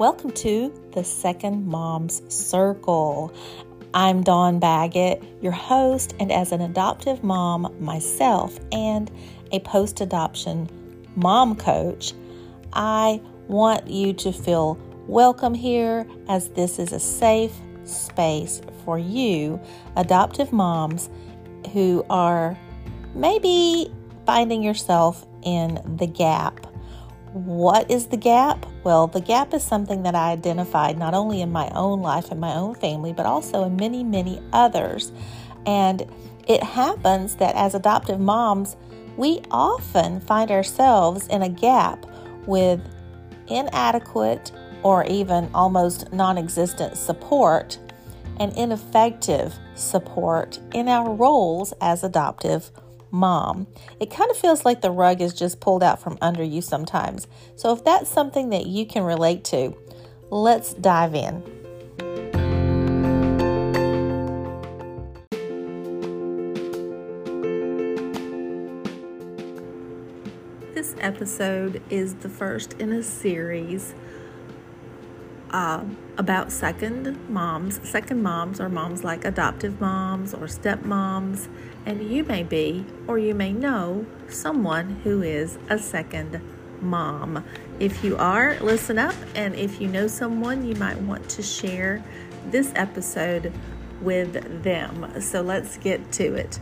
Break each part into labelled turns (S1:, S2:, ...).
S1: Welcome to the Second Mom's Circle. I'm Dawn Baggett, your host, and as an adoptive mom myself and a post adoption mom coach, I want you to feel welcome here as this is a safe space for you, adoptive moms who are maybe finding yourself in the gap. What is the gap? Well, the gap is something that I identified not only in my own life and my own family, but also in many, many others. And it happens that as adoptive moms, we often find ourselves in a gap with inadequate or even almost non existent support and ineffective support in our roles as adoptive mom. It kind of feels like the rug is just pulled out from under you sometimes. So, if that's something that you can relate to, let's dive in. This episode is the first in a series uh, about second moms. Second moms are moms like adoptive moms or stepmoms, and you may be or you may know someone who is a second mom. If you are, listen up, and if you know someone, you might want to share this episode with them. So let's get to it.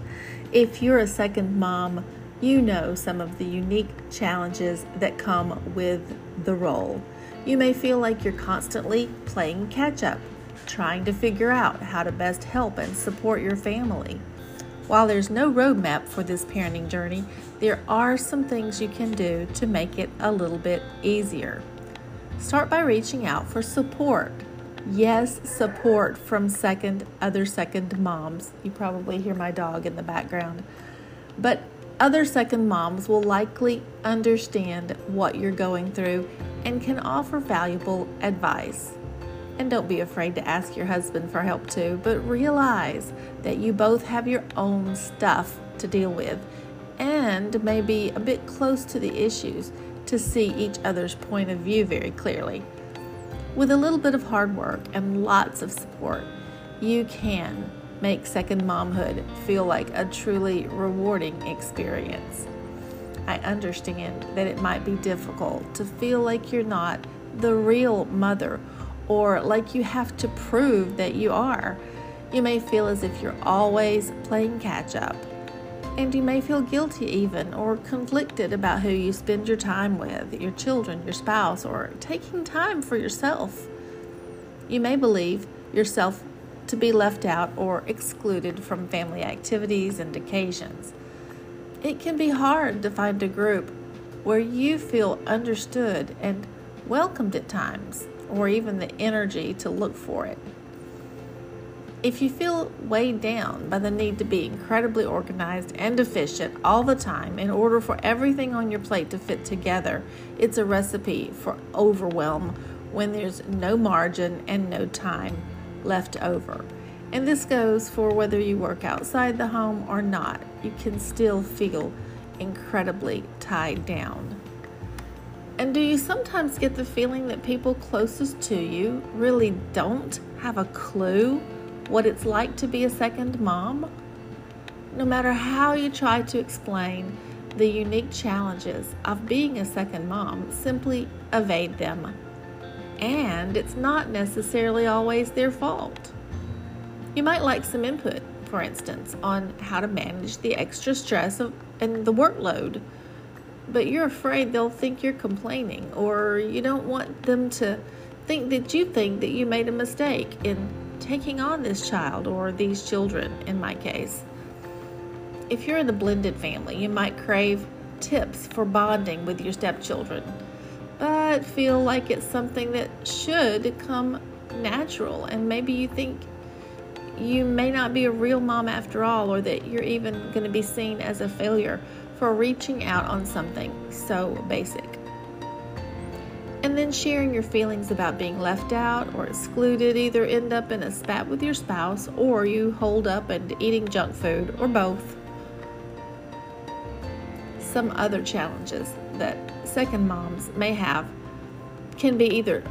S1: If you're a second mom, you know some of the unique challenges that come with the role. You may feel like you're constantly playing catch up, trying to figure out how to best help and support your family. While there's no roadmap for this parenting journey, there are some things you can do to make it a little bit easier. Start by reaching out for support. Yes, support from second other second moms. You probably hear my dog in the background. But other second moms will likely understand what you're going through and can offer valuable advice. And don't be afraid to ask your husband for help too, but realize that you both have your own stuff to deal with and may be a bit close to the issues to see each other's point of view very clearly. With a little bit of hard work and lots of support, you can make second momhood feel like a truly rewarding experience. I understand that it might be difficult to feel like you're not the real mother or like you have to prove that you are. You may feel as if you're always playing catch up. And you may feel guilty, even, or conflicted about who you spend your time with your children, your spouse, or taking time for yourself. You may believe yourself to be left out or excluded from family activities and occasions. It can be hard to find a group where you feel understood and welcomed at times, or even the energy to look for it. If you feel weighed down by the need to be incredibly organized and efficient all the time in order for everything on your plate to fit together, it's a recipe for overwhelm when there's no margin and no time left over. And this goes for whether you work outside the home or not, you can still feel incredibly tied down. And do you sometimes get the feeling that people closest to you really don't have a clue what it's like to be a second mom? No matter how you try to explain the unique challenges of being a second mom, simply evade them. And it's not necessarily always their fault. You might like some input, for instance, on how to manage the extra stress of, and the workload, but you're afraid they'll think you're complaining, or you don't want them to think that you think that you made a mistake in taking on this child or these children, in my case. If you're in a blended family, you might crave tips for bonding with your stepchildren, but feel like it's something that should come natural, and maybe you think you may not be a real mom after all, or that you're even going to be seen as a failure for reaching out on something so basic. And then sharing your feelings about being left out or excluded either end up in a spat with your spouse or you hold up and eating junk food or both. Some other challenges that second moms may have can be either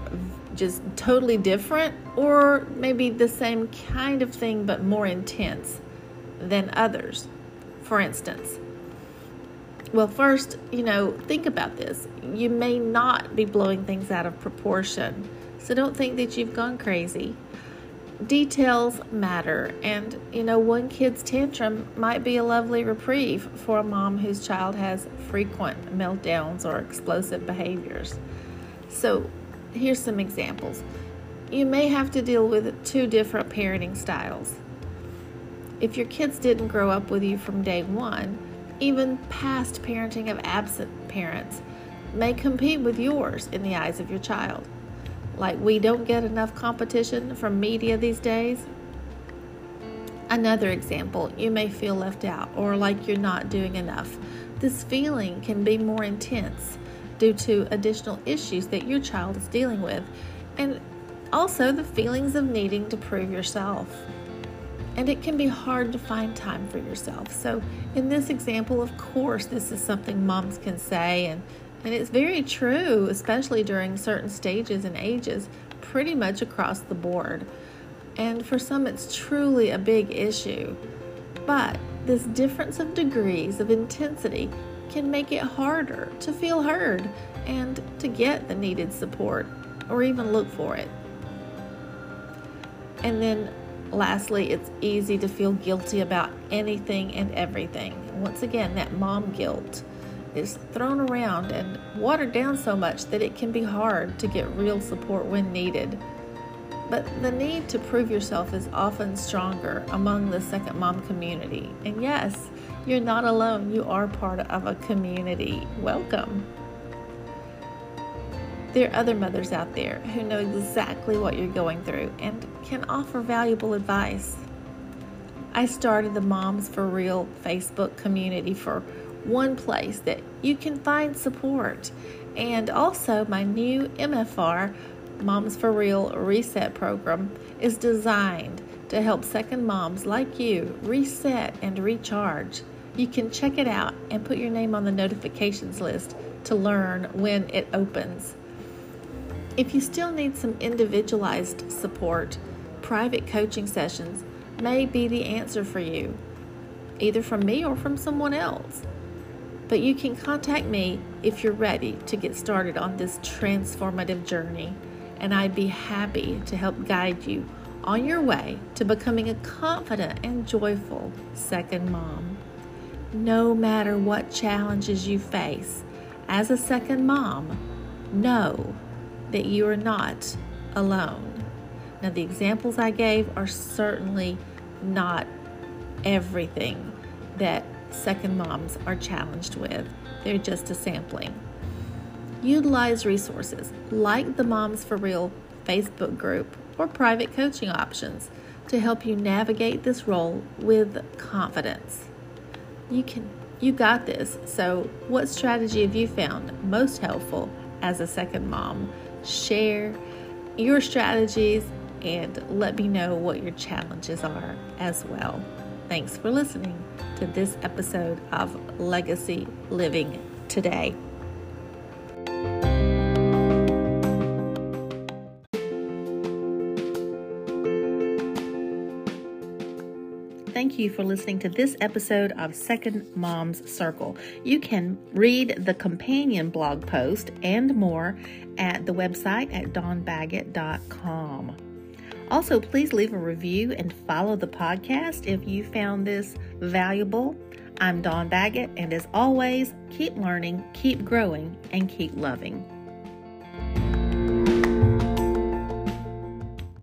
S1: just totally different, or maybe the same kind of thing but more intense than others? For instance, well, first, you know, think about this. You may not be blowing things out of proportion, so don't think that you've gone crazy. Details matter, and you know, one kid's tantrum might be a lovely reprieve for a mom whose child has frequent meltdowns or explosive behaviors. So, here's some examples. You may have to deal with two different parenting styles. If your kids didn't grow up with you from day one, even past parenting of absent parents may compete with yours in the eyes of your child. Like we don't get enough competition from media these days. Another example, you may feel left out or like you're not doing enough. This feeling can be more intense due to additional issues that your child is dealing with, and also the feelings of needing to prove yourself. And it can be hard to find time for yourself. So, in this example, of course, this is something moms can say, and, and it's very true, especially during certain stages and ages, pretty much across the board. And for some, it's truly a big issue. But this difference of degrees of intensity can make it harder to feel heard and to get the needed support or even look for it. And then lastly, it's easy to feel guilty about anything and everything. Once again, that mom guilt is thrown around and watered down so much that it can be hard to get real support when needed. But the need to prove yourself is often stronger among the second mom community. And yes, you're not alone, you are part of a community. Welcome. There are other mothers out there who know exactly what you're going through and can offer valuable advice. I started the Moms for Real Facebook community for one place that you can find support, and also my new MFR Moms for Real Reset program is designed to help second moms like you reset and recharge. You can check it out and put your name on the notifications list to learn when it opens. If you still need some individualized support, private coaching sessions may be the answer for you, either from me or from someone else. But you can contact me if you're ready to get started on this transformative journey and I'd be happy to help guide you on your way to becoming a confident and joyful second mom. No matter what challenges you face as a second mom, know that you are not alone. Now, the examples I gave are certainly not everything that second moms are challenged with, they're just a sampling. Utilize resources like the Moms for Real Facebook group or private coaching options to help you navigate this role with confidence. You can you got this. So, what strategy have you found most helpful as a second mom? Share your strategies and let me know what your challenges are as well. Thanks for listening to this episode of Legacy Living Today. Thank you for listening to this episode of Second Mom's Circle. You can read the companion blog post and more at the website at dawnbaggett.com. Also, please leave a review and follow the podcast if you found this valuable. I'm Dawn Baggett, and as always, keep learning, keep growing, and keep loving.